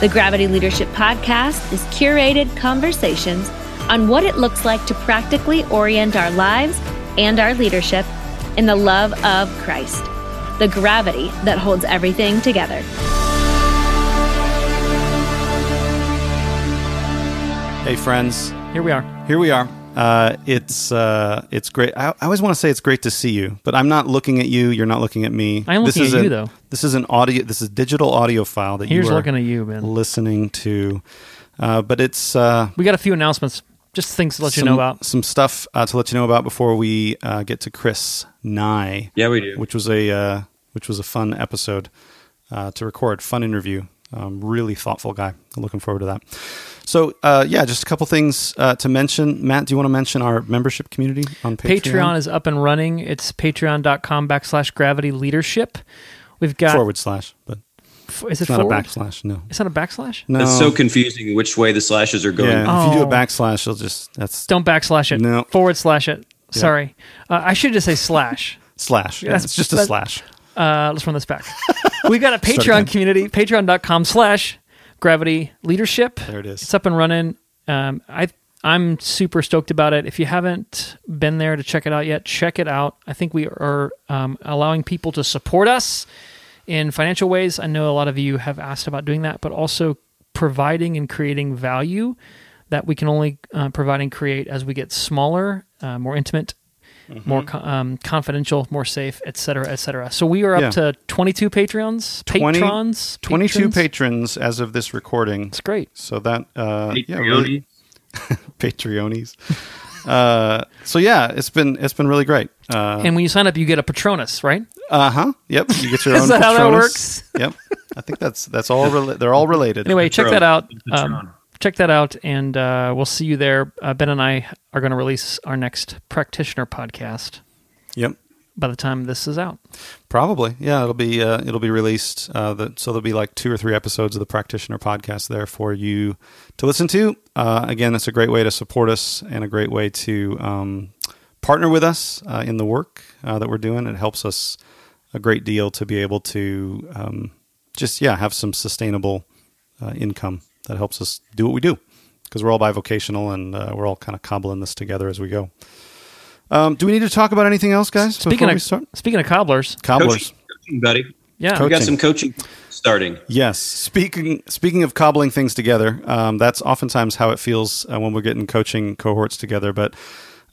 The Gravity Leadership Podcast is curated conversations on what it looks like to practically orient our lives and our leadership in the love of Christ, the gravity that holds everything together. Hey, friends. Here we are. Here we are. Uh, it's uh, it's great. I, I always want to say it's great to see you, but I'm not looking at you. You're not looking at me. I am this looking is at a- you, though. This is an audio. This is digital audio file that Here's you are looking at you, man. listening to. Uh, but it's uh, We got a few announcements, just things to let you know about. some stuff uh, to let you know about before we uh, get to Chris Nye. Yeah, we do. Which was a uh, which was a fun episode uh, to record. Fun interview. Um, really thoughtful guy. Looking forward to that. So uh, yeah, just a couple things uh, to mention. Matt, do you want to mention our membership community on Patreon? Patreon is up and running. It's patreon.com backslash gravity leadership. We've got. forward slash, but f- Is it it's not forward? a backslash. No, It's not a backslash? no. It's so confusing which way the slashes are going. yeah, if you do a Oh. backslash, you'll just that's Don't backslash it. No. Forward slash it. Sorry. Uh, I should just say slash. slash. Yeah, That's- it's just a that- slash. Uh, let's run this back. We've got a again. Patreon community, patreon.com slash gravity leadership. There it is. It's up and running. Um, I I'm super stoked about it. If you haven't been there to check it out yet, check it out. I think we are um, allowing people to support us in financial ways. I know a lot of you have asked about doing that, but also providing and creating value that we can only uh, provide and create as we get smaller, uh, more intimate, more um, confidential, more safe, et cetera, et cetera. So we are up Yeah. to 22 Patreons, 20 patrons, 22 patrons. patrons as of this recording. It's great. So that uh, yeah, really Patreonies. uh, so yeah, it's been it's been really great. Uh and when you sign up, you get a Patronus, right? Uh huh. Yep. You get your own. Is own. that how that Patronus. works? Yep. I think that's that's all. Rela- they're all related. Anyway, check that out. Patron. Um, check that out, and uh, we'll see you there. Uh, ben and I are going to release our next practitioner podcast Yep. by the time this is out. Probably, yeah. It'll be uh, it'll be released. Uh, the, so there'll be like two or three episodes of the Practitioner podcast there for you to listen to. Uh, again, it's a great way to support us and a great way to um, partner with us uh, in the work uh, that we're doing. It helps us a great deal to be able to um, just yeah have some sustainable uh, income that helps us do what we do because we're all bivocational and uh, we're all kind of cobbling this together as we go. Um, do we need to talk about anything else, guys? Speaking of we start? speaking of cobblers, Cobblers. Coaching, coaching, buddy. yeah, Coach- We got some coaching starting. Yes. Speaking speaking of cobbling things together, um, that's oftentimes how it feels uh, when we're getting coaching cohorts together. But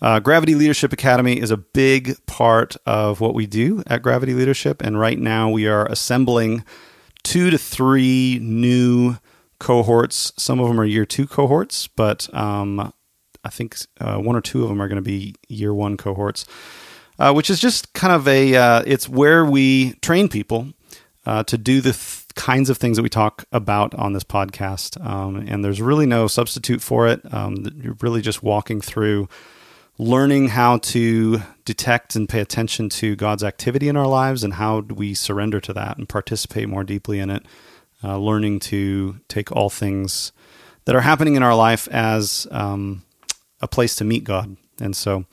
uh, Gravity Leadership Academy is a big part of what we do at Gravity Leadership, and right now we are assembling two to three new cohorts. Some of them are year two cohorts, but um, I think uh, one or two of them are going to be year one cohorts, uh, which is just kind of a uh, it's where we train people uh, to do the th- kinds of things that we talk about on this podcast. Um, and there's really no substitute for it. Um, you're really just walking through learning how to detect and pay attention to God's activity in our lives and how we surrender to that and participate more deeply in it. Uh, learning to take all things that are happening in our life as um, a place to meet God. And so,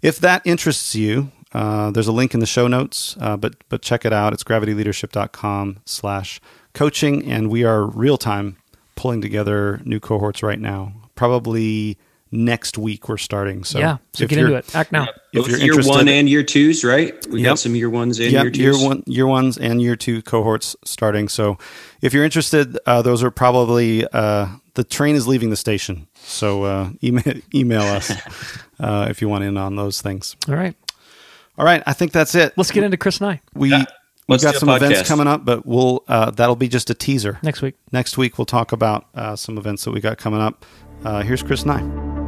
if that interests you, uh, there's a link in the show notes, uh, but but check it out. It's gravityleadership.com slash coaching, and we are real time pulling together new cohorts right now. Probably next week we're starting. So yeah, so get into it. Act now. If Both you're year interested- one and year twos, right? We Yep. got some year ones and Yep, year twos. year one, year ones, and year two cohorts starting. So, if you're interested, uh, those are probably uh, the train is leaving the station. So, uh, email email us uh, if you want in on those things. All right, All right, I think that's it. let's get into Chris and I we Yeah, we've let's got some events coming up, but we'll uh, that'll be just a teaser. next week. Next week we'll talk about uh, some events that we got coming up. Uh, here's Chris and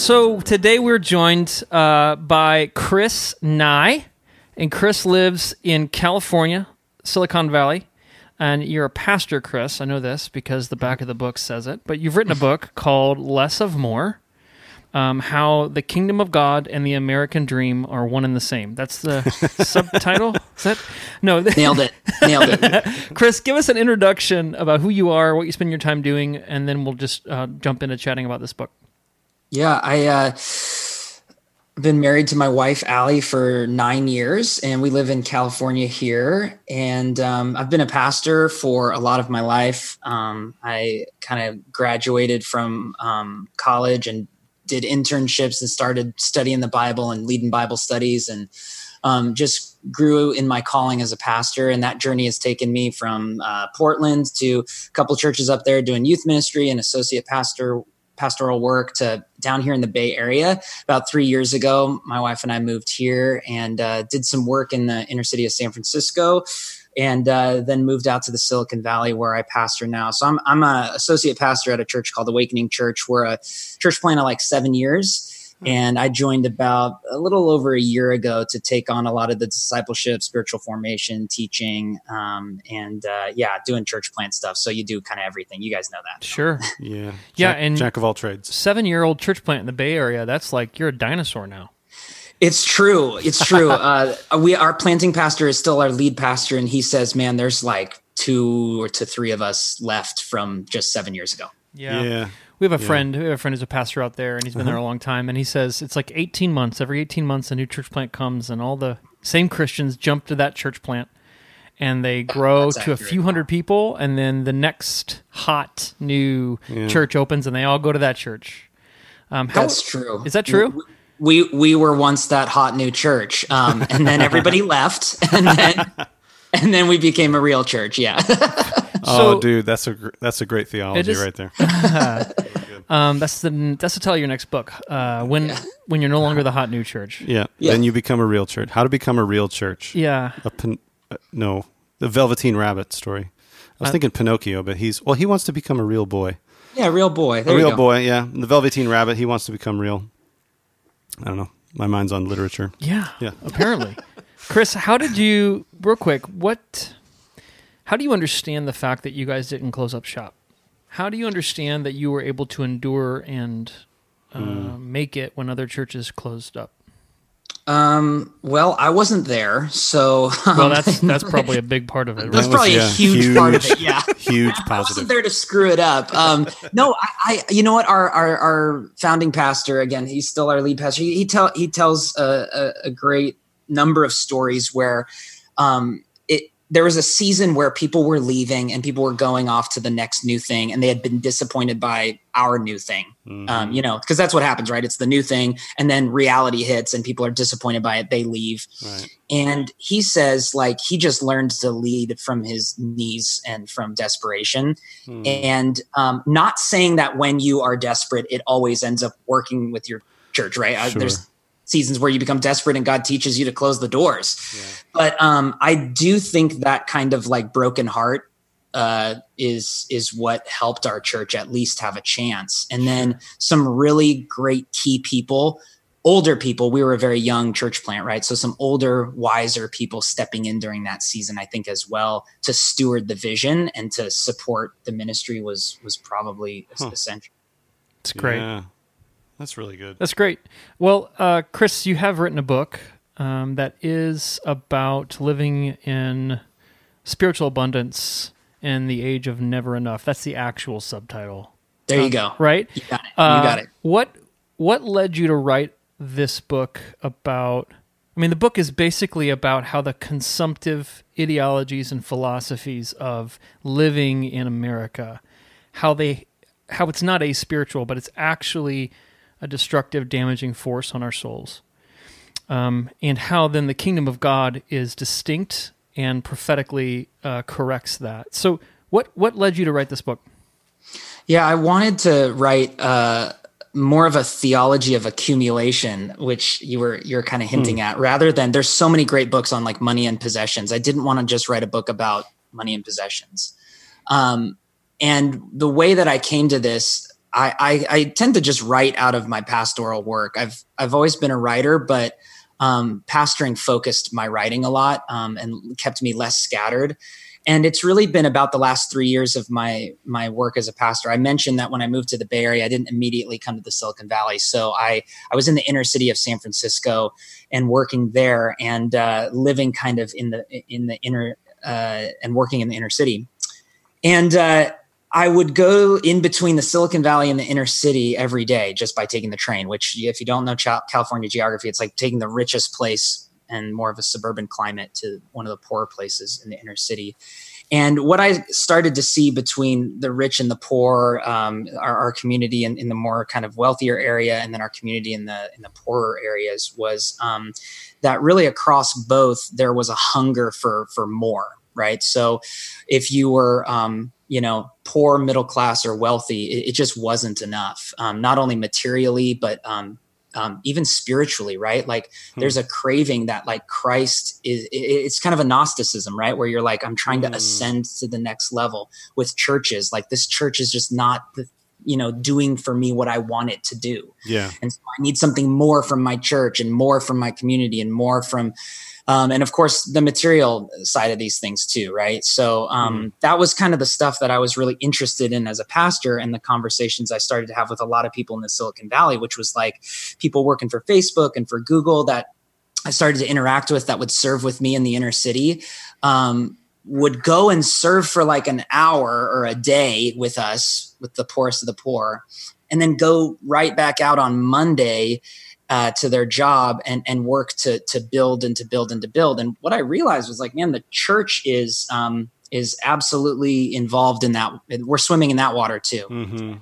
So today we're joined uh, by Chris Nye, and Chris lives in California, Silicon Valley. And you're a pastor, Chris. I know this because the back of the book says it. But you've written a book called Less of More um, How the Kingdom of God and the American Dream Are One and the Same. That's the subtitle? Is that? No. Nailed it. Nailed it. Chris, give us an introduction about who you are, what you spend your time doing, and then we'll just uh, jump into chatting about this book. Yeah, I uh been married to my wife Allie for nine years, and we live in California here. And um, I've been a pastor for a lot of my life. Um, I kind of graduated from um, college and did internships and started studying the Bible and leading Bible studies, and um, just grew in my calling as a pastor. And that journey has taken me from uh, Portland to a couple churches up there doing youth ministry and associate pastor pastoral work to down here in the Bay Area. About three years ago, my wife and I moved here and uh, did some work in the inner city of San Francisco. And uh, then moved out to the Silicon Valley where I pastor now. So I'm I'm a associate pastor at a church called Awakening Church. We're a church plan of like seven years, and I joined about a little over a year ago to take on a lot of the discipleship, spiritual formation, teaching, um, and uh, yeah, doing church plant stuff. So you do kind of everything. You guys know that. Sure. Yeah, Yeah, Jack, and- Jack of all trades. seven year old church plant in the Bay Area, that's like you're a dinosaur now. It's true. It's true. uh, we our planting pastor is still our lead pastor, and he says, "Man, there's like two or to three of us left from just seven years ago." Yeah. Yeah. We have a friend, we have a friend who's a pastor out there and he's been there a long time and he says it's like 18 months, every 18 months a new church plant comes and all the same Christians jump to that church plant and they grow That's to a few hundred people and then the next hot new church opens and they all go to that church. Um, how, That's true. Is that true? We we were once that hot new church, um, and then everybody left, and then and then we became a real church. Yeah. oh, So- dude, that's a gr- that's a great theology just- right there. Um, that's the that's the title of your next book. Uh, when when you're no longer the hot new church. Yeah. Yeah. Then you become a real church. How to become a real church? Yeah. A pin- uh, no, the Velveteen Rabbit story. I was Uh, thinking Pinocchio, but he's well, he wants to become a real boy. yeah, real boy. There a real go. boy, yeah. The Velveteen Rabbit, he wants to become real. I don't know. My mind's on literature. Yeah. Yeah. Apparently. Chris, how did you real quick, what how do you understand the fact that you guys didn't close up shop? How do you understand that you were able to endure and uh, Hmm. make it when other churches closed up? Um, well, I wasn't there, so Well, um, that's that's probably a big part of it. that's Right? was- probably yeah, a huge, part of it. Yeah. Huge positive. I wasn't there to screw it up. Um, no, I, I, you know what? Our, our, our founding pastor, again, he's still our lead pastor. He, he tell, he tells a, a, a great number of stories where, um, it, there was a season where people were leaving and people were going off to the next new thing and they had been disappointed by our new thing. Um, you know, because that's what happens, right? It's the new thing. And then reality hits and people are disappointed by it. They leave. Right. And he says, like, he just learned to lead from his knees and from desperation. Hmm. And um, not saying that when you are desperate, it always ends up working with your church, right? Uh, Sure. There's seasons where you become desperate and God teaches you to close the doors. Yeah. But um, I do think that kind of like broken heart uh, is is what helped our church at least have a chance. And then some really great key people older people we were a very young church plant right so some older wiser people stepping in during that season i think as well to steward the vision and to support the ministry was was probably huh. essential it's great yeah. That's really good. That's great. Well uh, chris you have written a book um, that is about living in spiritual abundance in the age of never enough. That's the actual subtitle. There you go. right? You got it, uh, you got it. what what led you to write this book about I mean the book is basically about how the consumptive ideologies and philosophies of living in America how they how it's not a spiritual but it's actually a destructive damaging force on our souls um, and how then the kingdom of God is distinct and prophetically uh, corrects that so what what led you to write this book yeah I wanted to write uh more of a theology of accumulation, which you were you're kind of hinting hmm. at, rather than there's so many great books on like money and possessions. I didn't want to just write a book about money and possessions. Um, and the way that I came to this, I, I, I tend to just write out of my pastoral work. I've I've always been a writer, but um, pastoring focused my writing a lot um, and kept me less scattered. And it's really been about the last three years of my my work as a pastor. I mentioned that when i moved to the bay area i didn't immediately come to the silicon valley. So i i was in the inner city of san francisco and working there and uh, living kind of in the in the inner uh, and working in the inner city. And uh, I would go in between the Silicon Valley and the inner city every day just by taking the train, which, if you don't know California geography, it's like taking the richest place and more of a suburban climate to one of the poorer places in the inner city. And what I started to see between the rich and the poor, um, our, our, community in, in, the more kind of wealthier area, and then our community in the in the poorer areas, was um, that really across both there was a hunger for for more. Right. So, if you were um, you know poor, middle class, or wealthy, it, it just wasn't enough. Um, not only materially, but um, um, even spiritually, right? Like hmm. there's a craving that like Christ is, it's kind of a Gnosticism, right? Where you're like, I'm trying to hmm. ascend to the next level with churches. Like this church is just not the, you know, doing for me what I want it to do. Yeah. And so I need something more from my church and more from my community and more from, um, and of course the material side of these things too right? So um, mm that was kind of the stuff that i was really interested in as a pastor and the conversations i started to have with a lot of people in the silicon valley which was like people working for facebook and for google that i started to interact with that would serve with me in the inner city um, would go and serve for like an hour or a day with us with the poorest of the poor and then go right back out on monday uh, to their job and and work to to build and to build and to build. And what I realized was like, man, the church is um, is absolutely involved in that. We're swimming in that water too. Mm-hmm.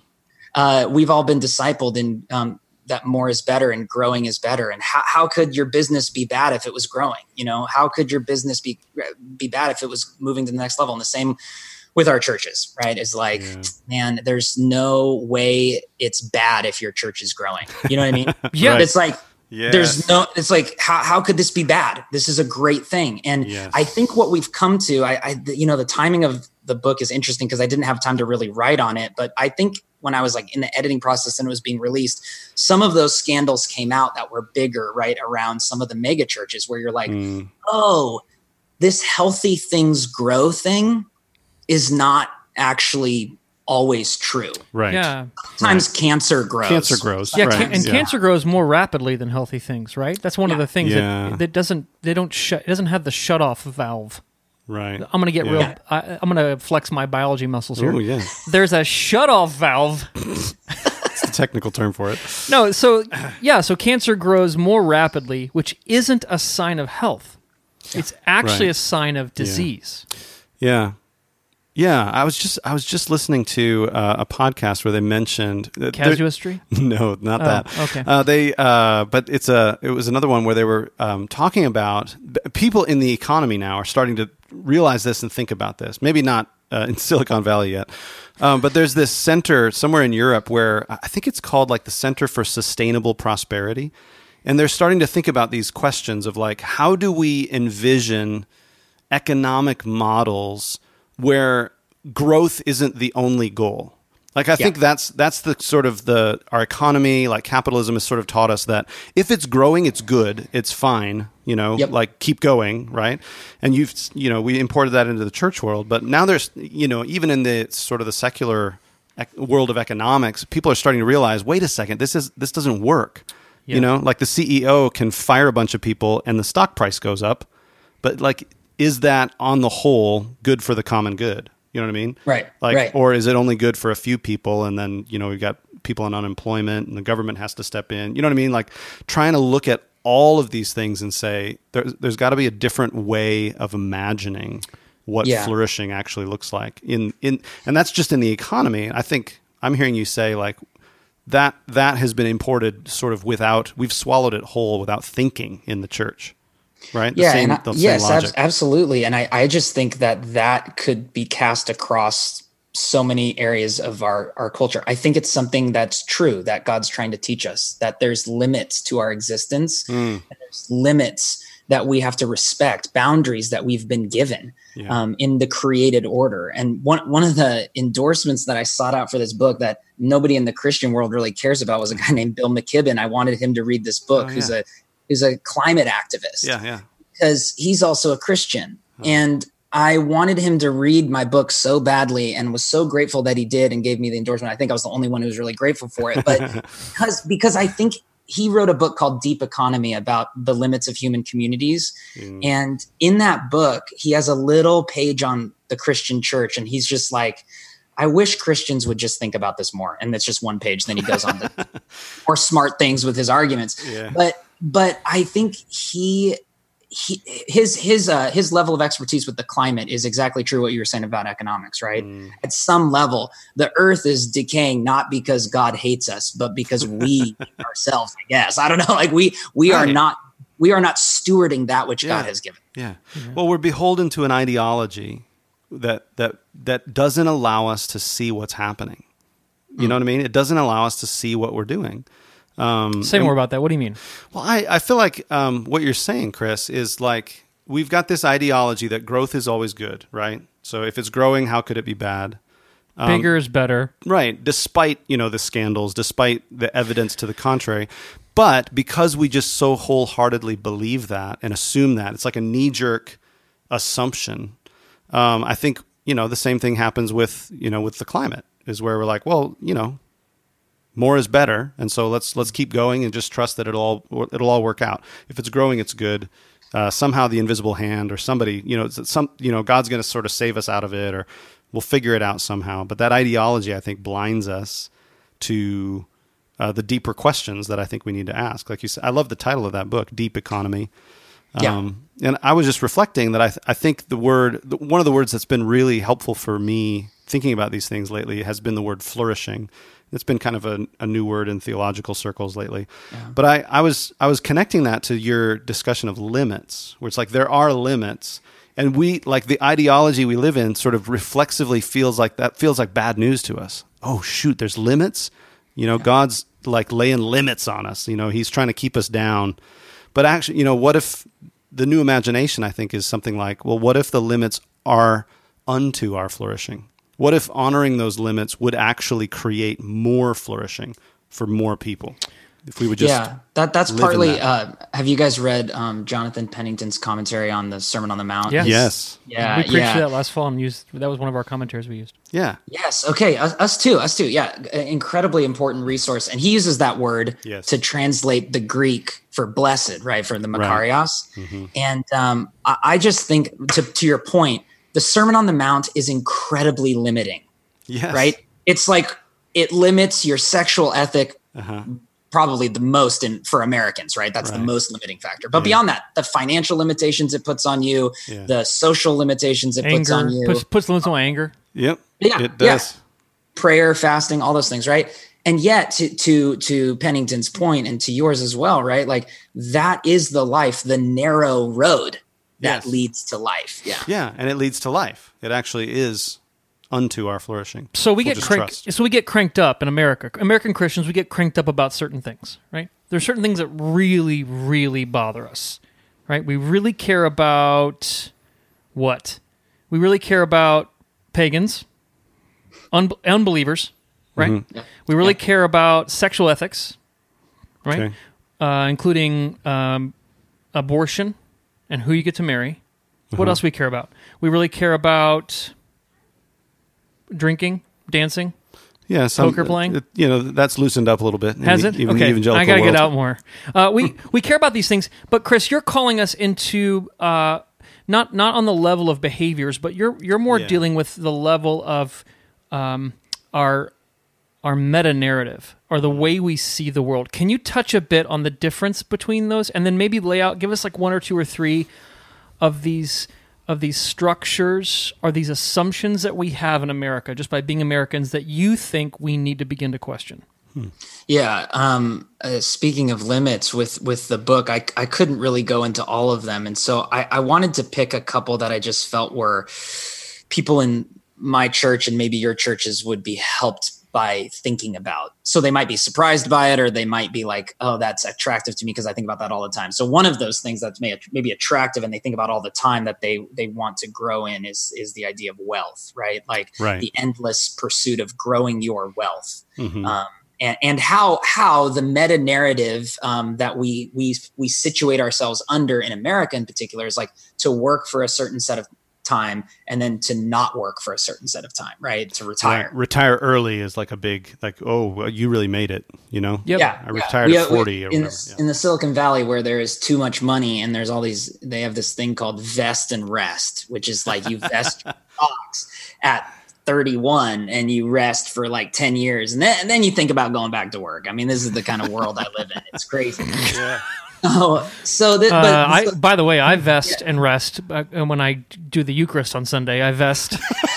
Uh, we've all been discipled in um, that more is better and growing is better. And how, how could your business be bad if it was growing? You know, how could your business be be bad if it was moving to the next level? And the same with our churches, right? Is like, yeah. man, there's no way it's bad if your church is growing. You know what I mean? yeah. Right. It's like, yes. there's no, it's like, how, how could this be bad? This is a great thing. And yes. I think what we've come to, I, I, you know, the timing of the book is interesting because I didn't have time to really write on it, but I think when I was like in the editing process and it was being released, some of those scandals came out that were bigger, right? Around some of the mega churches where you're like, mm. oh, this healthy things grow thing is not actually always true. Right. Yeah. Sometimes right. cancer grows. Cancer grows. Yeah, right. and yeah. cancer grows more rapidly than healthy things, right? That's one yeah. of the things yeah. that, that doesn't they don't shut it doesn't have the shut off valve. Right. I'm gonna get real. I, am gonna flex my biology muscles here. Oh yeah. There's a shut off valve. It's the technical term for it. No, so yeah, so cancer grows more rapidly, which isn't a sign of health. It's actually right. a sign of disease. Yeah. Yeah, I was just I was just listening to uh, a podcast where they mentioned casuistry. No, not oh, that. Okay. Uh, they uh, but it's a it was another one where they were um, talking about people in the economy now are starting to realize this and think about this. Maybe not uh, in Silicon Valley yet, um, but there's this center somewhere in Europe where I think it's called like the Center for Sustainable Prosperity and they're starting to think about these questions of like, how do we envision economic models where growth isn't the only goal? Like I think that's that's the sort of the our economy, like capitalism has sort of taught us that if it's growing, it's good, it's fine, you know, Yep. like keep going, right? And you've you know, we imported that into the church world, but now there's you know, even in the sort of the secular ec- world of economics, people are starting to realize, wait a second, this is this doesn't work. Yeah. You know, like the CEO can fire a bunch of people and the stock price goes up, but like is that on the whole good for the common good? You know what I mean? Right, Like right. or is it only good for a few people and then, you know, we've got people on unemployment and the government has to step in. You know what I mean? Like trying to look at all of these things and say there's there's got to be a different way of imagining what Yeah. flourishing actually looks like in in and that's just in the economy. I think I'm hearing you say like that that has been imported sort of without we've swallowed it whole without thinking in the church. Right? The yeah, same- I- yes, ab- absolutely. And I, I just think that that could be cast across so many areas of our, our culture. I think it's something that's true that God's trying to teach us that there's limits to our existence, and there's limits that we have to respect, boundaries that we've been given Yeah. um, in the created order. And one one of the endorsements that I sought out for this book that nobody in the Christian world really cares about was a guy named Bill McKibben. I wanted him to read this book, Oh, who's a who's a climate activist yeah, yeah. because he's also a Christian. And I wanted him to read my book so badly and was so grateful that he did and gave me the endorsement. I think I was the only one who was really grateful for it. But because because I think he wrote a book called Deep Economy about the limits of human communities. Mm. And in that book, he has a little page on the Christian church and he's just like I wish Christians would just think about this more. And it's just one page. Then he goes on to more smart things with his arguments. Yeah. But but I think he he his his uh his level of expertise with the climate is exactly true what you were saying about economics, right? Mm. At some level, the earth is decaying not because God hates us, but because we ourselves, I guess. I don't know. Like we we are not we are not stewarding that which Yeah. God has given. Yeah. Well, we're beholden to an ideology that that that doesn't allow us to see what's happening. You know what I mean? It doesn't allow us to see what we're doing. Um, Say more about that. What do you mean? well, I, I feel like um, what you're saying, Chris, is like we've got this ideology that growth is always good, right? So if it's growing, how could it be bad? Um, Bigger is better. Right, despite, you know, the scandals, despite the evidence to the contrary. But because we just so wholeheartedly believe that and assume that, it's like a knee-jerk assumption. Um, I think, you know, the same thing happens with, you know, with the climate is where we're like, well, you know, more is better, and so let's let's keep going and just trust that it'll all it'll all work out. If it's growing, it's good. Uh, somehow the invisible hand or somebody, you know, some, you know, God's going to sort of save us out of it, or we'll figure it out somehow. But that ideology, I think, blinds us to uh, the deeper questions that I think we need to ask. Like you said, I love the title of that book, Deep Economy. Yeah. Um, and I was just reflecting that I, th- I think the word, the, one of the words that's been really helpful for me thinking about these things lately has been the word flourishing. It's been kind of a, a new word in theological circles lately. But I, I was I was connecting that to your discussion of limits, where it's like there are limits, and we like the ideology we live in sort of reflexively feels like that feels like bad news to us. Oh shoot, there's limits. You know, God's like laying limits on us. You know, He's trying to keep us down. But actually, you know, what if the new imagination, I think, is something like, well, what if the limits are unto our flourishing? What if honoring those limits would actually create more flourishing for more people? If we would just yeah, that that's live partly. that. Uh, have you guys read um, Jonathan Pennington's commentary on the Sermon on the Mount? Yes. yes, Yeah, we preached yeah. that last fall and used that was one of our commentaries we used. yeah, Yes. Okay. Us, us too. Us too. Yeah. Incredibly important resource. And he uses that word Yes. to translate the Greek for blessed, right? For the Right. Makarios. Mm-hmm. And um, I, I just think, to, to your point, the Sermon on the Mount is incredibly limiting, yes, right? It's like it limits your sexual ethic Uh-huh. probably the most in for Americans, right? That's the most limiting factor. But beyond that, the financial limitations it puts on you, Yeah. the social limitations it puts on you, puts, puts limits on anger. Yep, Yeah, it yeah. does. prayer, fasting, all those things, right? And yet, to to to Pennington's point and to yours as well, right? Like that is the life, the narrow road that Yes. leads to life. Yeah. Yeah, and it leads to life. It actually is unto our flourishing. So we We'll get just cranked. So we get cranked up in America. American Christians, we get cranked up about certain things, right? there's certain things that really, really bother us, right? We really care about what? We really care about pagans, un- unbelievers, right? We really care about sexual ethics, right? Okay. Uh, including um, abortion and who you get to marry. What else we care about? We really care about drinking, dancing. Yeah, some, Poker playing? it- you know, that's loosened up a little bit. Has it? Even okay, I got to world. get out more. Uh, we we care about these things, but Chris, you're calling us into uh, not not on the level of behaviors, but you're you're more Yeah. dealing with the level of um, our our meta narrative or the way we see the world. Can you touch a bit on the difference between those, and then maybe lay out, give us like one or two or three of these of these structures or these assumptions that we have in America just by being Americans that you think we need to begin to question. Yeah. Um, uh, speaking of limits with with the book, I I couldn't really go into all of them, and so I, I wanted to pick a couple that I just felt were people in my church and maybe your churches would be helped by thinking about. So they might be surprised by it, or they might be like, "Oh, that's attractive to me," because I think about that all the time. So one of those things that's may, maybe attractive and they think about all the time that they they want to grow in is is the idea of wealth, right? Like Right. the endless pursuit of growing your wealth Mhm. um, and, and how how the meta narrative um, that we we we situate ourselves under in America in particular is like to work for a certain set of time and then to not work for a certain set of time, right? To retire. Right. Retire early is like a big, like, oh, well, you really made it, you know? Yep. Yeah, I retired We- at we- 40 or in, the, yeah. in the Silicon Valley where there is too much money and there's all these they have this thing called vest and rest, which is like you vest your stocks at 31 and you rest for like 10 years and then, and then you think about going back to work. I mean, this is the kind of world I live in. It's crazy. Oh, so that, Uh, I, so- by the way, I vest and rest uh, and when I do the Eucharist on Sunday. I vest,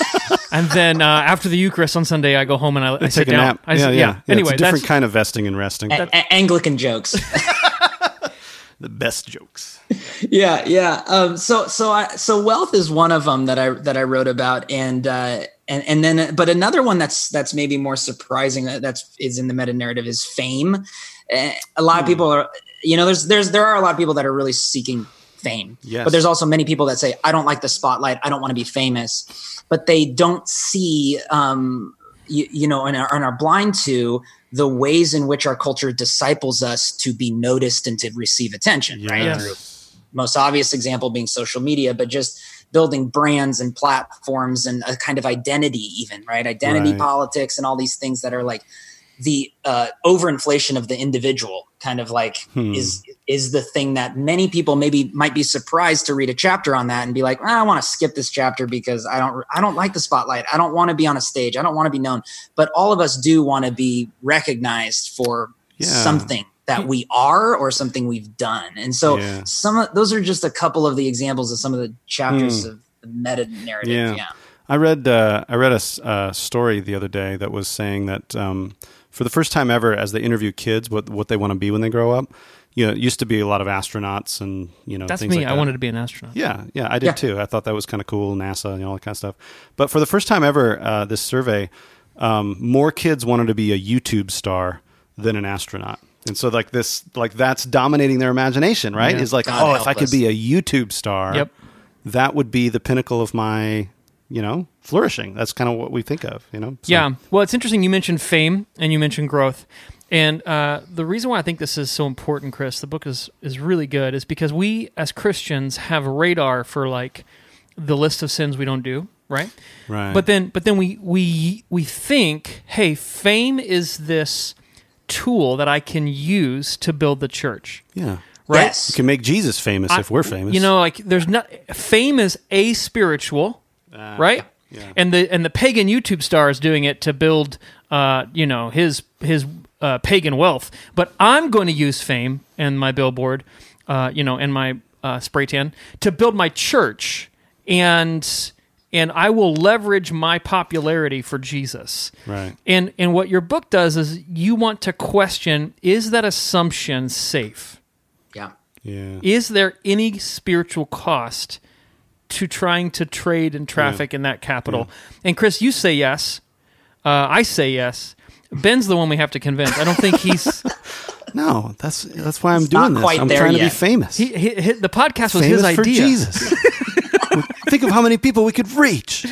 and then uh, after the Eucharist on Sunday, I go home and I, I sit Take a down. nap. I, yeah, sit- yeah, yeah. Anyway, it's a different kind of vesting and resting. A- A- Anglican jokes. the best jokes. yeah, yeah. Um, so, so I, so wealth is one of them that I that I wrote about, and uh, and and then, but another one that's that's maybe more surprising that that's is in the meta narrative is fame. Uh, a lot of people are, you know, there's there's there are a lot of people that are really seeking fame, Yes. but there's also many people that say I don't like the spotlight, I don't want to be famous, but they don't see, um, you, you know, and are, and are blind to the ways in which our culture disciples us to be noticed and to receive attention, right? Yes. Most obvious example being social media, but just building brands and platforms and a kind of identity, even right? Identity Right. politics and all these things that are like the uh, overinflation of the individual kind of like Hmm. is is the thing that many people maybe might be surprised to read a chapter on that and be like "Ah, I want to skip this chapter because I don't I don't like the spotlight I don't want to be on a stage I don't want to be known but all of us do want to be recognized for Yeah. something that we are or something we've done and so Yeah. some of those are just a couple of the examples of some of the chapters of the meta narrative Hmm. Yeah. yeah. I read uh, I read a uh, story the other day that was saying that um, for the first time ever, as they interview kids, what what they want to be when they grow up, you know, it used to be a lot of astronauts and you know that's things me. like I that. wanted to be an astronaut. Yeah, yeah, I did Yeah. too. I thought that was kind of cool, NASA and all that kind of stuff. But for the first time ever, uh, this survey, um, more kids wanted to be a YouTube star than an astronaut. And so, like this, like that's dominating their imagination, right? Yeah. Is like, God oh, if help I could us. be a YouTube star, Yep. that would be the pinnacle of my, you know, flourishing. That's kind of what we think of, you know. So- Yeah. Well, it's interesting. You mentioned fame and you mentioned growth. And uh, the reason why I think this is so important, Chris, the book is, is really good, is because we as Christians have radar for like the list of sins we don't do, right? right. But then, but then we we we think, hey, fame is this tool that I can use to build the church, yeah, right? Yes. you can make Jesus famous I- if we're famous. You know, like there's not fame is a spiritual, right? yeah. And the and the pagan YouTube star is doing it to build, uh, you know, his his uh, pagan wealth. But I'm going to use fame and my billboard, uh, you know, and my uh, spray tan to build my church, and and I will leverage my popularity for Jesus. right. And and what your book does is you want to question: Is that assumption safe? yeah Yeah. is there any spiritual cost to trying to trade and traffic in that capital? And Chris, you say yes. Uh, I say yes. Ben's the one we have to convince. I don't think he's. No, that's that's why I'm It's doing this. I'm there trying to be famous. He, he, he- the podcast was famous his for idea. Jesus. Think of how many people we could reach.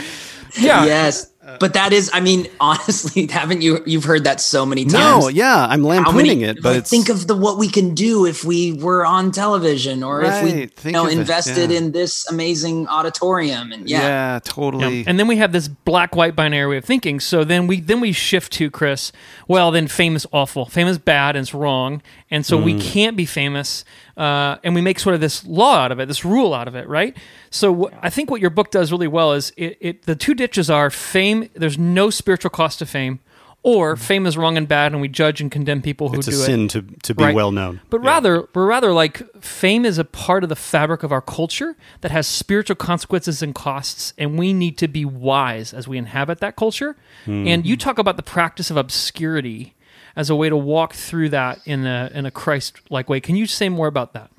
Yeah. Yes. But that is, I mean, honestly, haven't you? You've heard that so many times. No, yeah, I'm How lampooning many? it, but like, it's think of the what we can do if we were on television, or if we, Right, you know, of it, invested yeah. in this amazing auditorium. And yeah, yeah, totally. Yeah. And then we have this black white binary way of thinking. So then we then we shift to Chris. Well, then fame is awful. Fame is bad and it's wrong. And so Mm. we can't be famous. Uh, and we make sort of this law out of it, this rule out of it, right? So wh- I think what your book does really well is it, it the two ditches are fame. There's no spiritual cost to fame, or fame is wrong and bad, and we judge and condemn people who Mm. it's a do it. sin to to be Right. well known. But Yeah. rather, but rather, like fame is a part of the fabric of our culture that has spiritual consequences and costs, and we need to be wise as we inhabit that culture. Hmm. And you talk about the practice of obscurity as a way to walk through that in a in a Christ-like way. Can you say more about that?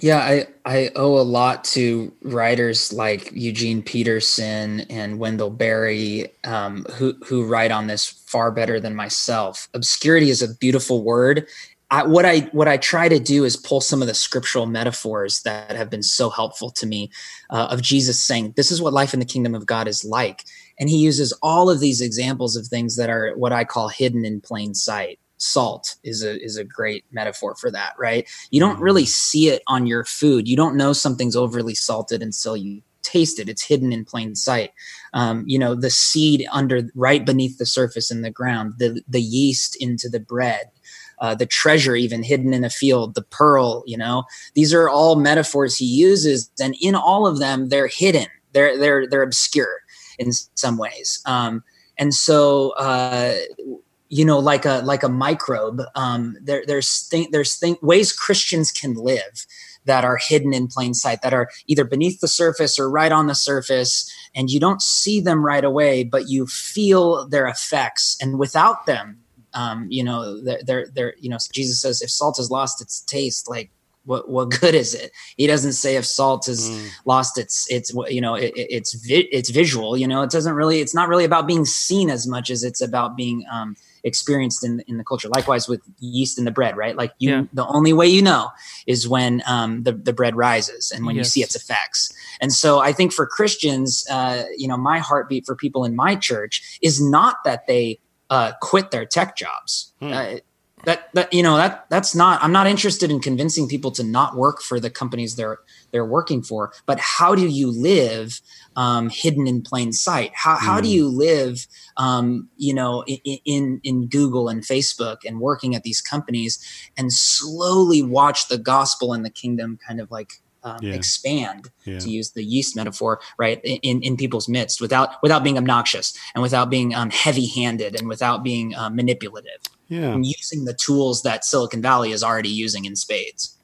Yeah. I I owe a lot to writers like Eugene Peterson and Wendell Berry, um, who who write on this far better than myself. Obscurity is a beautiful word. I, what I what I try to do is pull some of the scriptural metaphors that have been so helpful to me uh, of Jesus saying, "This is what life in the kingdom of God is like," and he uses all of these examples of things that are what I call hidden in plain sight. Salt is a is a great metaphor for that, right? You don't really see it on your food. You don't know something's overly salted until you taste it. It's hidden in plain sight. Um, you know, the seed under right beneath the surface in the ground, the the yeast into the bread uh, the treasure even hidden in a field, the pearl, you know, these are all metaphors he uses. And in all of them, they're hidden. They're, they're, they're obscure in some ways. Um, and so, uh, you know, like a, like a microbe, um, there, there's, th- there's th- ways Christians can live that are hidden in plain sight that are either beneath the surface or right on the surface and you don't see them right away but you feel their effects and without them um, you know, they're, they're, they're, you know, Jesus says, if salt has lost its taste, like what, what good is it? He doesn't say if salt has lost its, its, you know, it, it- it's, vi- it's visual, you know, it doesn't really, it's not really about being seen as much as it's about being, um, experienced in, in the culture. Likewise with yeast in the bread, right? Like you, Yeah. the only way you know is when, um, the, the bread rises and when you see its effects. And so I think for Christians, uh, you know, my heartbeat for people in my church is not that they, uh, quit their tech jobs. Uh, that that you know that that's not. I'm not interested in convincing people to not work for the companies they're they're working for. But how do you live um, hidden in plain sight? How how do you live, um, you know, in, in in Google and Facebook and working at these companies and slowly watch the gospel and the kingdom kind of like um, Yeah. expand Yeah. to use the yeast metaphor right in, in people's midst without without being obnoxious and without being um, heavy handed and without being uh, manipulative Yeah. and using the tools that silicon valley is already using in spades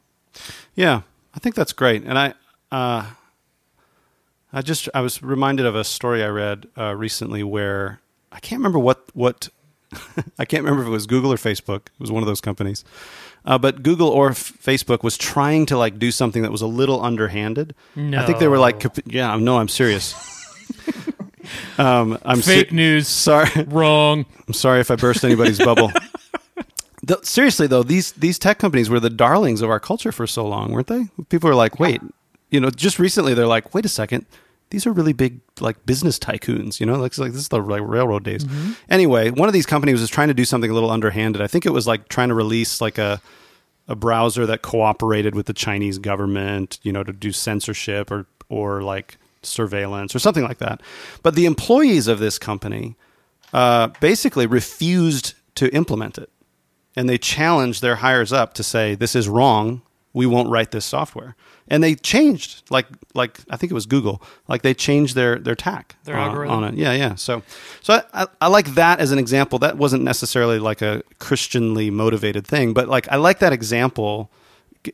Yeah, I think that's great. And I, uh, I just I was reminded of a story I read uh, recently where I can't remember what what I can't remember if it was Google or Facebook. It was one of those companies, uh, but Google or F- Facebook was trying to like do something that was a little underhanded. I think they were like, yeah, no, I'm serious. um, I'm Fake se- news. Sorry, Wrong. I'm sorry if I burst anybody's bubble. The- seriously though, these these tech companies were the darlings of our culture for so long, weren't they? People were like, wait, you know, just recently they're like, wait a second, these are really big like business tycoons, you know, like, like this is the like railroad days. Anyway, one of these companies was trying to do something a little underhanded. I think it was like trying to release like a a browser that cooperated with the Chinese government, you know, to do censorship or or like surveillance or something like that. But the employees of this company uh, basically refused to implement it, and they challenged their hires up to say, "This is wrong. We won't write this software." And they changed, like like I think it was Google, like they changed their their tack Their on, algorithm. on it. Yeah, yeah. So so I, I, I like that as an example. That wasn't necessarily like a Christianly motivated thing, but like I like that example.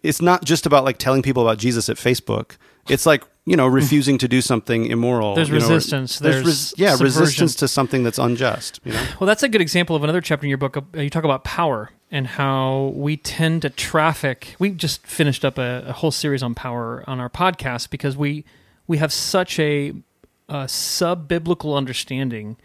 It's not just about like telling people about Jesus at Facebook. It's like you know refusing to do something immoral. There's you know, resistance. There's res- yeah subversion. resistance to something that's unjust. You know. Well, that's a good example of another chapter in your book. Uh, You talk about power and how we tend to traffic. We just finished up a, a whole series on power on our podcast because we we have such a, a sub biblical understanding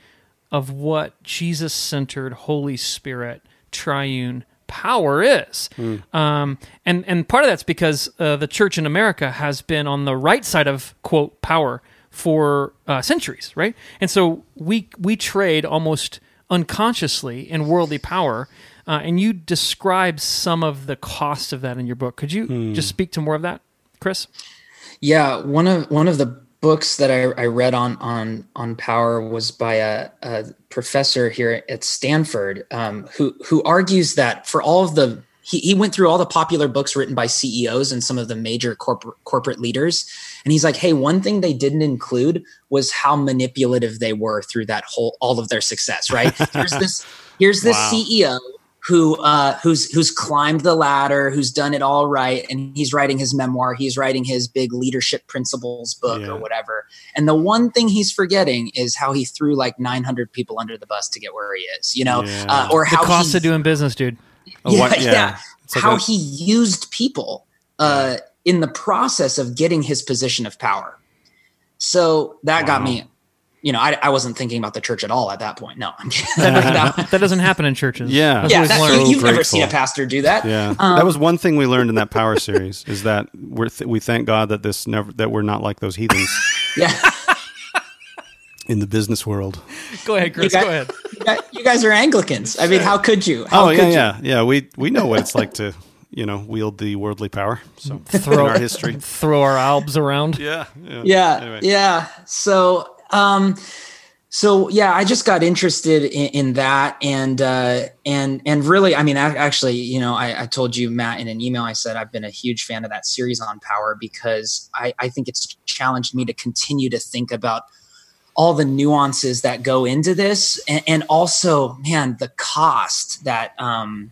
of what Jesus centered, Holy Spirit, triune power is. Um, and and part of that's because uh, the church in America has been on the right side of quote power for uh, centuries, right? And so we we trade almost unconsciously in worldly power. Uh, and you describe some of the cost of that in your book. Could you just speak to more of that, Chris? Yeah, one of one of the books that I, I read on on on power was by a, a professor here at Stanford um, who who argues that for all of the he, he went through all the popular books written by CEOs and some of the major corporate corporate leaders, and he's like, hey, one thing they didn't include was how manipulative they were through that whole all of their success. Right? Here's this here's this Wow. CEO who uh, who's who's climbed the ladder, who's done it all right, and he's writing his memoir. He's writing his big leadership principles book Yeah. or whatever. And the one thing he's forgetting is how he threw like 900 people under the bus to get where he is. You know, Yeah. uh, or The how cost he, of doing business, dude. Yeah, what- yeah. It's like how a- he used people uh, in the process of getting his position of power. So that got me. You know, I, I wasn't thinking about the church at all at that point. No, I'm kidding. That- That doesn't happen in churches. Yeah. That's yeah, that- learned. So you've never seen a pastor do that. Yeah, Um, that was one thing we learned in that power series is that we're th- we thank God that this never that we're not like those heathens Yeah. in the business world. Go ahead, Chris. You Go ahead. You guys- you guys are Anglicans. I mean, how could you? How oh yeah, could you? yeah, yeah. We we know what it's like to you know wield the worldly power. So Throw in our history. Throw our albs around. Yeah, yeah, yeah Anyway. yeah so um so yeah i just got interested in, in that and uh and and really i mean ac- actually you know I, I told you matt in an email i said i've been a huge fan of that series on power because i i think it's challenged me to continue to think about all the nuances that go into this and, and also man the cost that um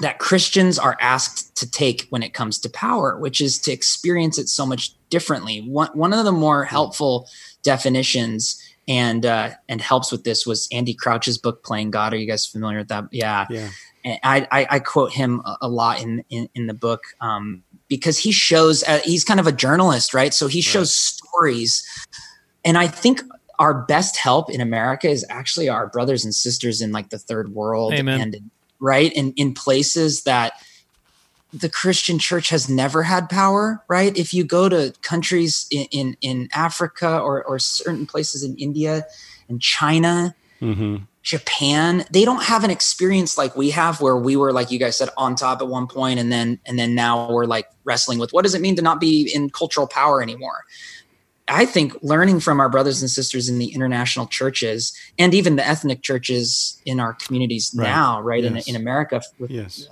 that Christians are asked to take when it comes to power, which is to experience it so much differently. One, one of the more helpful definitions and uh, and helps with this was Andy Crouch's book "Playing God." Are you guys familiar with that? Yeah, Yeah. And I, I, I quote him a, a lot in, in in the book um, because he shows uh, he's kind of a journalist, right? So he shows stories, and I think our best help in America is actually our brothers and sisters in like the third world Amen. and right in in places that the Christian church has never had power, right? If you go to countries in in, in Africa or or certain places in India and China, hmm Japan, they don't have an experience like we have where we were like you guys said on top at one point and then and then now we're like wrestling with what does it mean to not be in cultural power anymore. I think learning from our brothers and sisters in the international churches and even the ethnic churches in our communities Right. now, right Yes. in, in America, with Yes.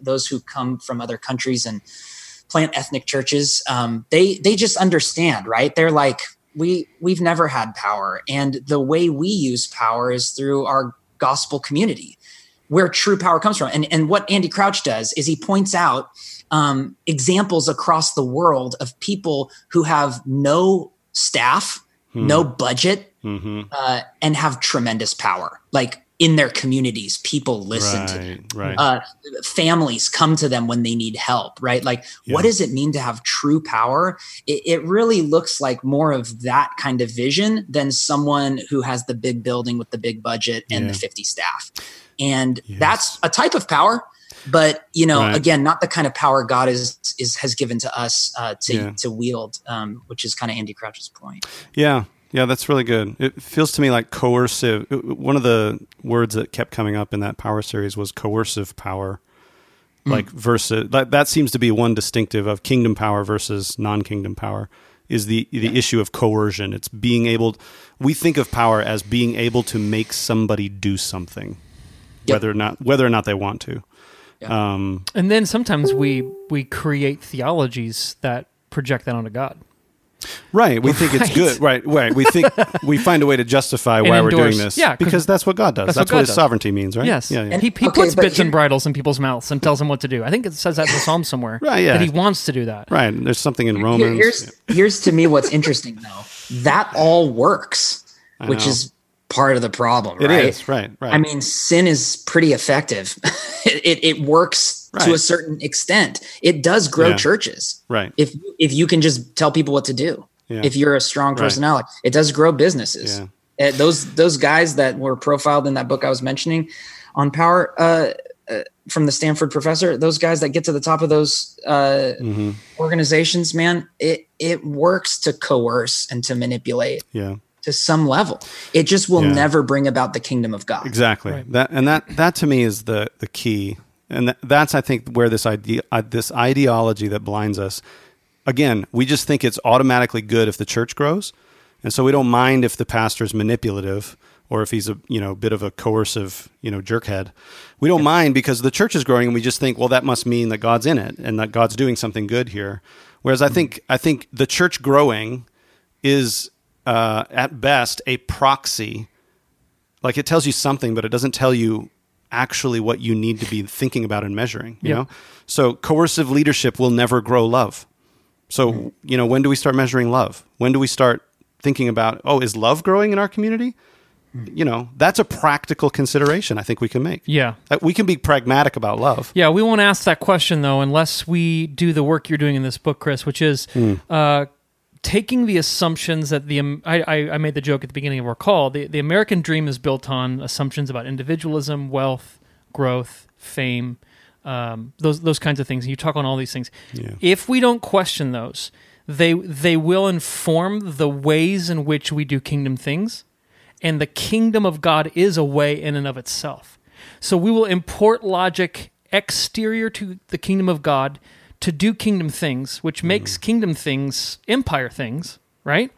Those who come from other countries and plant ethnic churches, um, they they just understand, right? They're like, we we've never had power, and the way we use power is through our gospel community, where true power comes from. And and what Andy Crouch does is he points out um, examples across the world of people who have no staff, no budget, hmm uh, and have tremendous power, like in their communities. People listen to them Right. Right. uh, families come to them when they need help, right? Like, what does it mean to have true power? It, it really looks like more of that kind of vision than someone who has the big building with the big budget and Yeah. the 50 staff. And Yes. that's a type of power. But you know, Right. again, not the kind of power God is is has given to us uh, to Yeah. to wield, um, which is kind of Andy Crouch's point. Yeah, yeah, that's really good. It feels to me like coercive. Uh, uh, one of the words that kept coming up in that power series was coercive power, hmm. like versus that. That seems to be one distinctive of kingdom power versus non-kingdom power. Is the the issue of coercion? It's being able. We think of power as being able to make somebody do something, Yep. whether or not whether or not they want to. Um, And then sometimes we we create theologies that project that onto God. Right. We think it's good. Right. Right. We think we find a way to justify why we're doing this. yeah, 'cause Because that's what God does. that's That's, what what, God his sovereignty means, right? Yes. Yeah. yeah. And he, he Okay, puts but bits and bridles in people's mouths and tells them what to do. I think it says that in the Psalm somewhere. Right, yeah. That he wants to do that. right. There's something in Here- Romans. here's here's to me what's interesting though. That all works, which is part of the problem, It right? is, right. Right. I mean, sin is pretty effective. it, it it works to a certain extent. It does grow Yeah. churches right. if if you can just tell people what to do. Yeah. If you're a strong Right. personality, it does grow businesses. Yeah. Uh, those those guys that were profiled in that book I was mentioning on power, uh, uh, from the Stanford professor, those guys that get to the top of those uh, hmm organizations, man, it it works to coerce and to manipulate Yeah. To some level. It just will Yeah. never bring about the kingdom of God. Exactly. Right. That and that that to me is the the key, and that, that's I think where this idea uh, this ideology that blinds us. Again, we just think it's automatically good if the church grows, and so we don't mind if the pastor is manipulative or if he's a you know bit of a coercive you know jerkhead. We don't mind because the church is growing, and we just think, well, that must mean that God's in it and that God's doing something good here. Whereas I think I think the church growing is uh, at best a proxy. Like it tells you something but it doesn't tell you actually what you need to be thinking about and measuring you Yep. know? So coercive leadership will never grow love. So you know when do we start measuring love? When do we start thinking about oh is love growing in our community? You know that's a practical consideration i think we can make. Yeah. Uh, we can be pragmatic about love. Yeah, we won't ask that question though unless we do the work you're doing in this book, Chris, which is uh, taking the assumptions that the I, I, I made the joke at the beginning of our call. The the American dream is built on assumptions about individualism, wealth, growth, fame, um, those those kinds of things. And you talk on all these things. Yeah. If we don't question those, they they will inform the ways in which we do kingdom things, and the kingdom of God is a way in and of itself. So we will import logic exterior to the kingdom of God to do kingdom things, which makes kingdom things empire things, right?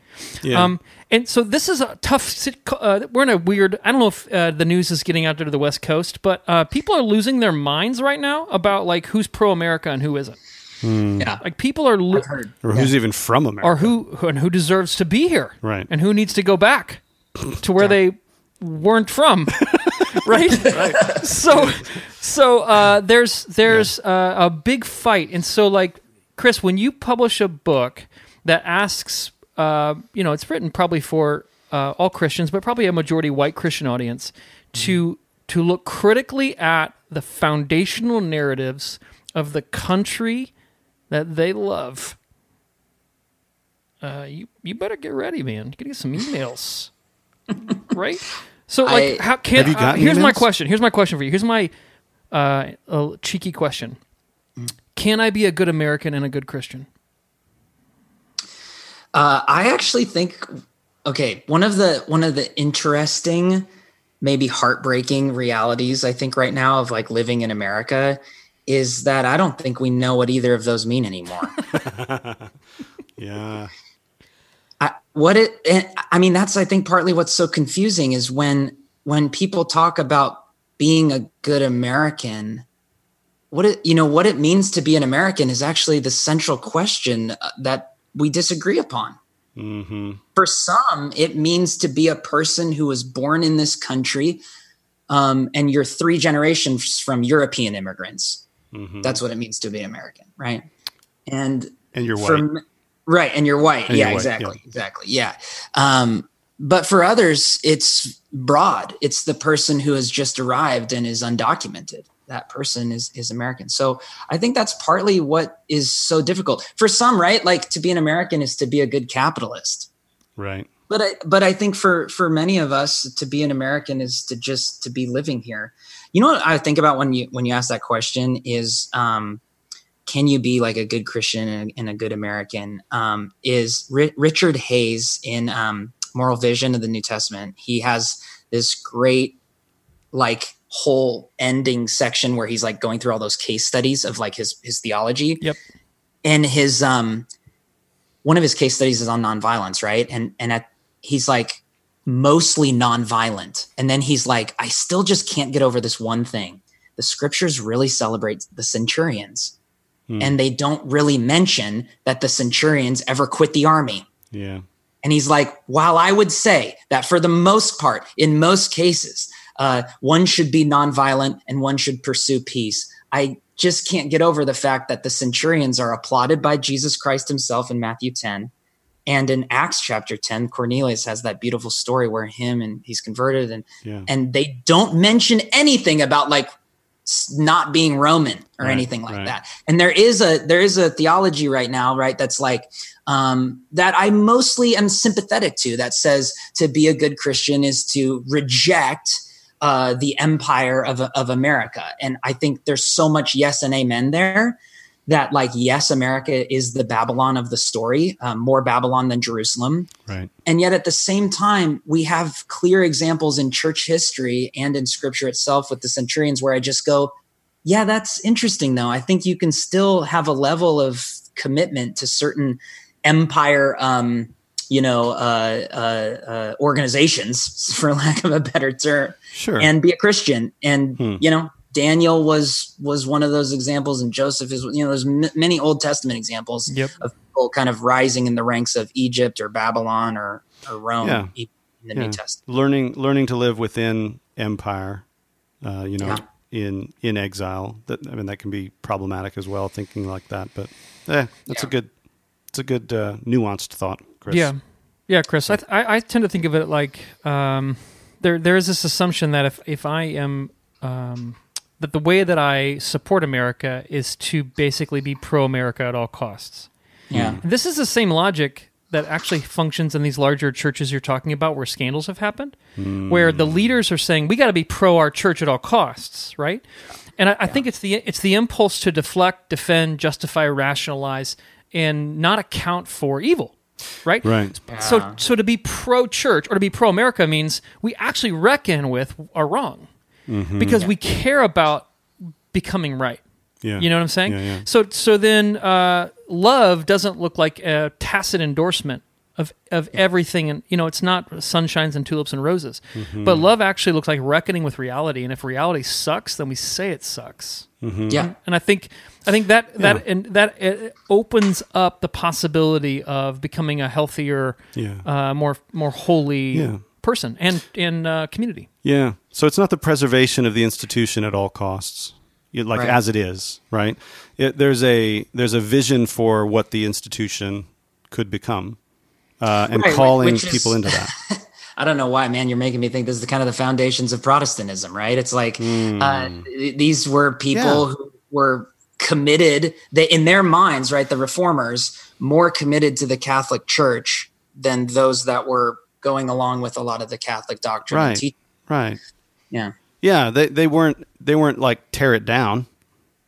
Yeah. Um, and so this is a tough. Uh, we're in a weird. I don't know if uh, the news is getting out there to the West Coast, but uh, people are losing their minds right now about like who's pro America and who isn't. Yeah. Like people are, lo- Heard. or who's even from america or who who- and who deserves to be here, Right. And who needs to go back to where they weren't from, right? So, so uh, there's there's uh, a big fight, and so like Chris, when you publish a book that asks, uh, you know, it's written probably for uh, all Christians, but probably a majority white Christian audience to to look critically at the foundational narratives of the country that they love. Uh, you you better get ready, man. You gotta get some emails, right? So, like, I- how can? Have you uh, gotten here's my question. Here's my question for you. Here's my uh, a cheeky question. Can I be a good American and a good Christian? Uh, I actually think okay, one of the one of the interesting, maybe heartbreaking realities I think right now of like living in America is that I don't think we know what either of those mean anymore. yeah I, what it and, I mean that's I think partly what's so confusing is when when people talk about being a good American what it you know what it means to be an American is actually the central question uh, that we disagree upon. hmm For some, it means to be a person who was born in this country, um, and you're three generations from European immigrants. hmm That's what it means to be American, right? And and you're white for right and you're white. And yeah you're white, exactly yeah. exactly yeah. Um but for others it's broad. It's the person who has just arrived and is undocumented. That person is is american. So i think that's partly what is so difficult. For some right like to be an american is to be a good capitalist. Right. But I, but I think for for many of us to be an American is to just to be living here. You know what I think about when you when you ask that question is um, can you be like a good Christian and, and a good American? Um, is Ri- Richard Hays in um, Moral Vision of the New Testament? He has this great like whole ending section where he's like going through all those case studies of like his his theology. Yep. And his um one of his case studies is on nonviolence, right? And and at he's like mostly nonviolent. And then he's like, I still just can't get over this one thing. The scriptures really celebrate the centurions. Hmm. And they don't really mention that the centurions ever quit the army. yeah And he's like, while I would say that for the most part, in most cases, uh, one should be nonviolent and one should pursue peace, I just can't get over the fact that the centurions are applauded by Jesus Christ himself in Matthew 10. And in Acts chapter 10, Cornelius has that beautiful story where him and he's converted and yeah and they don't mention anything about like not being Roman or Right, anything like right. that. And there is a there is a theology right now, right? That's like um, that I mostly am sympathetic to. That says to be a good Christian is to reject uh, the empire of, of America. And I think there's so much yes and amen there that, like, yes, America is the Babylon of the story, um, more Babylon than Jerusalem. Right. And yet at the same time, we have clear examples in church history and in scripture itself with the centurions where I just go, yeah, that's interesting, though. I think you can still have a level of commitment to certain empire. Um, you know, uh, uh, uh, organizations, for lack of a better term, Sure. and be a Christian. And Hmm. you know, Daniel was was one of those examples, and Joseph is. You know, there's m- many Old Testament examples Yep. of people kind of rising in the ranks of Egypt or Babylon or, or Rome Yeah. in the Yeah. New Testament. learning learning to live within empire uh, you know Yeah. in in exile that i mean that can be problematic as well thinking like that but eh, that's a Yeah. good it's a good uh, nuanced thought chris Yeah, yeah, Chris. I, th- I I tend to think of it like um, there there is this assumption that if if I am um, that the way that I support America is to basically be pro America at all costs. Yeah. Hmm. This is the same logic that actually functions in these larger churches you're talking about where scandals have happened, hmm. where the leaders are saying we got to be pro our church at all costs, right? And I, I think it's the it's the impulse to deflect, defend, justify, rationalize, and not account for evil, right? right So so to be pro church or to be pro America means we actually reckon with our wrong because we care about becoming right. yeah You know what I'm saying? Yeah, yeah. So so then uh, love doesn't look like a tacit endorsement of of everything, and you know it's not sunshines and tulips and roses, Mm-hmm. but love actually looks like reckoning with reality. And if reality sucks, then we say it sucks. Yeah. And I think I think that that Yeah. and that uh, opens up the possibility of becoming a healthier, Yeah. uh, more more holy Yeah. person and in uh, community. Yeah. So it's not the preservation of the institution at all costs, like Right. as it is, right? It, there's a there's a vision for what the institution could become, uh, and Right, calling is- people into that. I don't know why, man. You're making me think this is the kind of the foundations of Protestantism, right? It's like uh, these were people Hmm. Yeah. who were committed. They, in their minds, right? The reformers more committed to the Catholic Church than those that were going along with a lot of the Catholic doctrine. Right. teaching. Right. Yeah. Yeah. They they weren't they weren't like tear it down.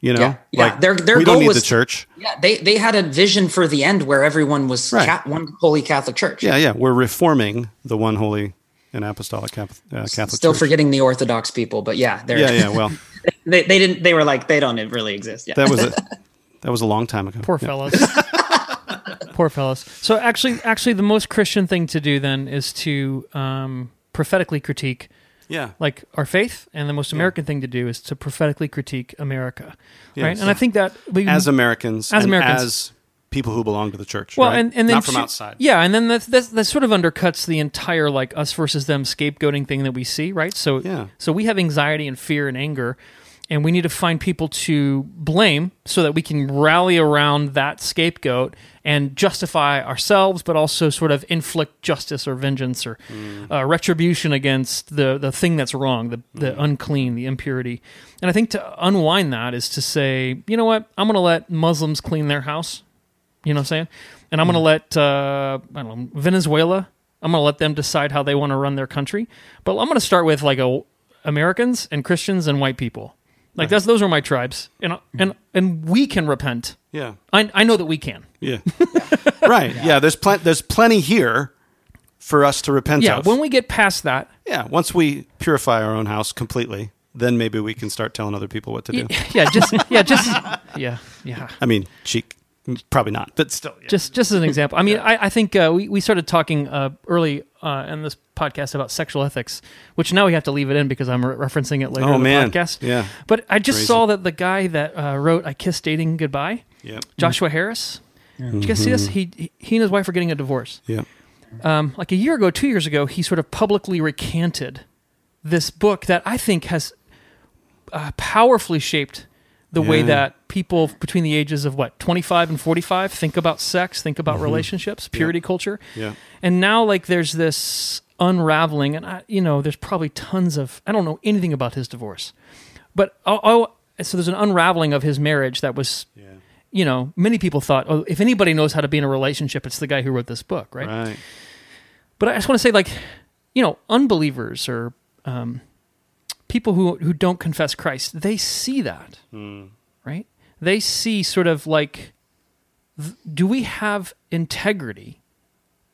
You know, Yeah. Yeah. like Their- their we don't goal need was the church. Yeah, they they had a vision for the end where everyone was Right. ca- one holy Catholic Church. Yeah, yeah. We're reforming the one holy and apostolic Catholic, uh, Catholic Still Church. forgetting the Orthodox people, but yeah, they're Yeah, yeah. Well, they, they didn't they were like they don't really exist. Yeah. that was a that was a long time ago. Poor Yeah. fellas. Poor fellows. So actually, actually, the most Christian thing to do then is to um, prophetically critique Yeah. like our faith, and the most American thing to do is to prophetically critique America, right? Yes. And I think that we, As Americans, As Americans. as people who belong to the church. well, right? and and then not from sh- outside. yeah, and then that that's, that sort of undercuts the entire like us versus them scapegoating thing that we see, right? So Yeah. so we have anxiety and fear and anger. And we need to find people to blame so that we can rally around that scapegoat and justify ourselves, but also sort of inflict justice or vengeance or uh, retribution against the, the thing that's wrong, the, the unclean, the impurity. And I think to unwind that is to say, you know what, I'm going to let Muslims clean their house. You know what I'm saying? And I'm going to let, uh, I don't know, Venezuela, I'm going to let them decide how they want to run their country. But I'm going to start with like a, Americans and Christians and white people. Like that's those are my tribes, and and and we can repent. Yeah. I I know that we can. Yeah. right. Yeah. There's plenty. There's plenty here for us to repent Yeah, of. when we get past that, yeah. Once we purify our own house completely, then maybe we can start telling other people what to do. yeah, just yeah, just yeah, yeah. I mean, cheek. Probably not, but still. Yeah. Just just as an example, I mean, I, I think uh, we we started talking uh, early uh, in this podcast about sexual ethics, which now we have to leave it in because I'm re- referencing it later Oh, in the man. podcast. Yeah. But I just Crazy. saw that the guy that uh, wrote "I Kissed Dating Goodbye," yeah. Joshua Harris. Did you guys see this? He, he he and his wife are getting a divorce. Yeah. um, like a year ago, two years ago, he sort of publicly recanted this book that I think has uh, powerfully shaped the way that people between the ages of what 25 and 45 think about sex, think about relationships, purity culture. Yeah. And now, like, there's this unraveling, and I, you know, there's probably tons of I don't know anything about his divorce, but oh, oh so there's an unraveling of his marriage that was. Yeah. You know, many people thought, oh, if anybody knows how to be in a relationship, it's the guy who wrote this book, right? Right. But I just want to say, like, you know, unbelievers or um, people who who don't confess Christ, they see that, right? They see sort of like, th- do we have integrity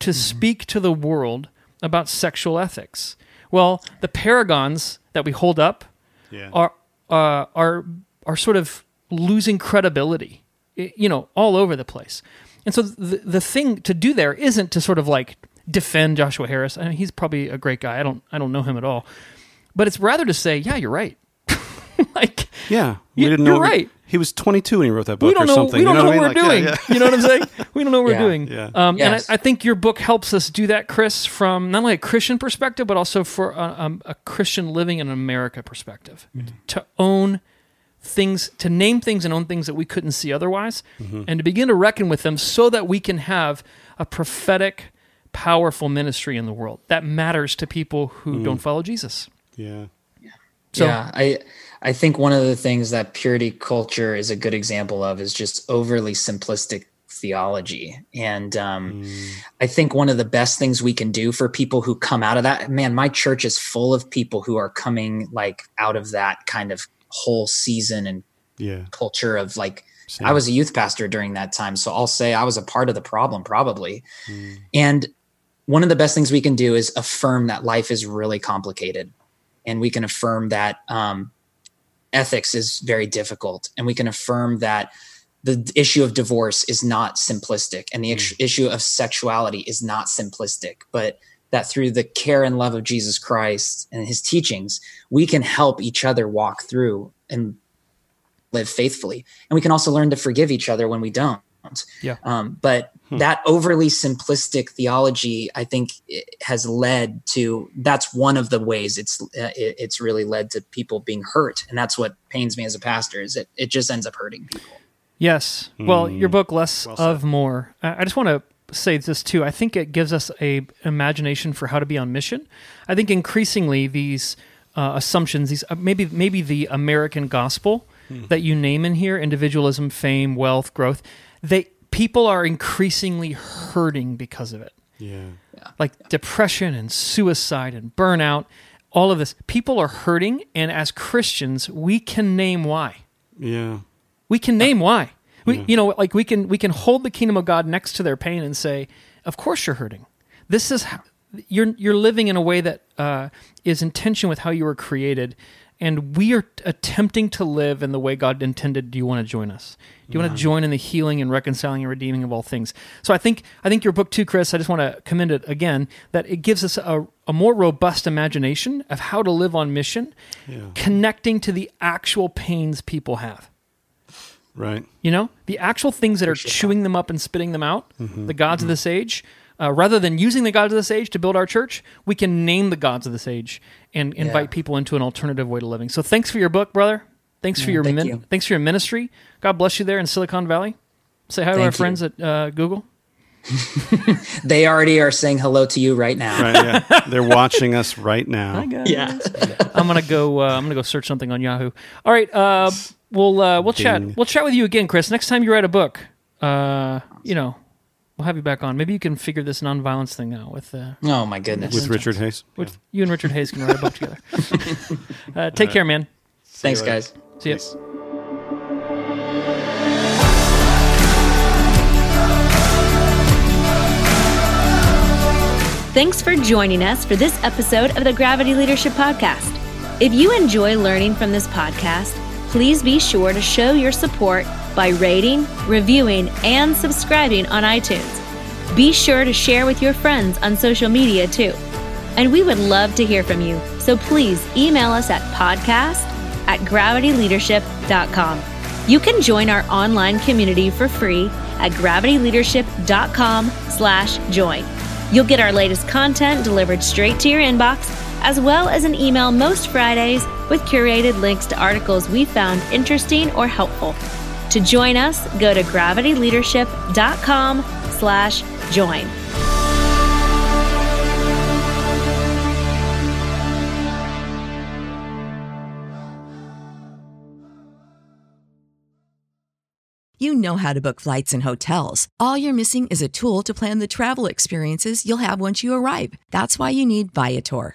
to speak to the world about sexual ethics? Well, the paragons that we hold up Yeah. are uh, are are sort of losing credibility, you know, all over the place. And so the the thing to do there isn't to sort of like defend Joshua Harris. I mean, he's probably a great guy. I don't I don't know him at all, but it's rather to say, yeah, you're right. like Yeah, we You- didn't you're know. right. He was 22 when he wrote that book we don't or know something. we don't you know, know, what what we're I mean? doing. Like, yeah, You know what I'm saying? We don't know what Yeah. we're doing. Yeah. Um, Yes. And I, I think your book helps us do that, Chris, from not only a Christian perspective, but also for a, um, a Christian living in America perspective. To own things, to name things and own things that we couldn't see otherwise, and to begin to reckon with them so that we can have a prophetic, powerful ministry in the world that matters to people who don't follow Jesus. yeah. Yeah. So- yeah, I I think one of the things that purity culture is a good example of is just overly simplistic theology. And um, I think one of the best things we can do for people who come out of that, man, my church is full of people who are coming like out of that kind of whole season and Yeah. culture of like Same. I was a youth pastor during that time, so I'll say I was a part of the problem probably. And one of the best things we can do is affirm that life is really complicated, and we can affirm that um, ethics is very difficult, and we can affirm that the issue of divorce is not simplistic, and the hmm. ix- issue of sexuality is not simplistic, but that through the care and love of Jesus Christ and his teachings, we can help each other walk through and live faithfully. And we can also learn to forgive each other when we don't. Yeah. Um, but that overly simplistic theology, I think, it has led to. That's one of the ways it's uh, it, it's really led to people being hurt, and that's what pains me as a pastor. Is it it just ends up hurting people. Yes. Well, your book, Less Well of More. I I just want to say this too. I think it gives us a imagination for how to be on mission. I think increasingly these uh, assumptions, these uh, maybe maybe the American gospel that you name in here, individualism, fame, wealth, growth, they people are increasingly hurting because of it Yeah. like depression and suicide and burnout, all of this. People are hurting, and as Christians, we can name why. Yeah. We can name why. We, you know, like we can we can hold the kingdom of God next to their pain and say, "Of course you're hurting. This is how, you're you're living in a way that uh, is in tension with how you were created, and we are attempting to live in the way God intended. Do you want to join us? Do you want to join in the healing and reconciling and redeeming of all things? So I think I think your book too, Chris. I just want to commend it again that it gives us a, a more robust imagination of how to live on mission, connecting to the actual pains people have. Right. You know, the actual things that are chewing them up and spitting them out, mm-hmm. the gods of mm-hmm. this age, uh, rather than using the gods of this age to build our church, we can name the gods of this age and invite people into an alternative way to living. So thanks for your book, brother. Thanks for Yeah, your thank min- you. thanks for your ministry. God bless you there in Silicon Valley. Say hi to our you. friends at uh, Google. They already are saying hello to you right now. Right. Yeah. They're watching us right now. Yeah. I'm gonna go. Uh, I'm gonna go search something on Yahoo. All right. Uh, we'll uh, we'll Ding. chat. We'll chat with you again, Chris. Next time you write a book, uh, you know, we'll have you back on. Maybe you can figure this nonviolence thing out with. Uh, Oh my goodness. With Richard Hays. with you and Richard Hays can write a book together. uh, take care, man. Thanks, guys. See ya. Peace. Thanks for joining us for this episode of the Gravity Leadership Podcast. If you enjoy learning from this podcast, please be sure to show your support by rating, reviewing, and subscribing on iTunes. Be sure to share with your friends on social media too. And we would love to hear from you, so please email us at podcast at gravityleadership.com. You can join our online community for free at gravityleadership.com slash join. You'll get our latest content delivered straight to your inbox, as well as an email most Fridays with curated links to articles we found interesting or helpful. To join us, go to gravityleadership.com slash join. You know how to book flights and hotels. All you're missing is a tool to plan the travel experiences you'll have once you arrive. That's why you need Viator.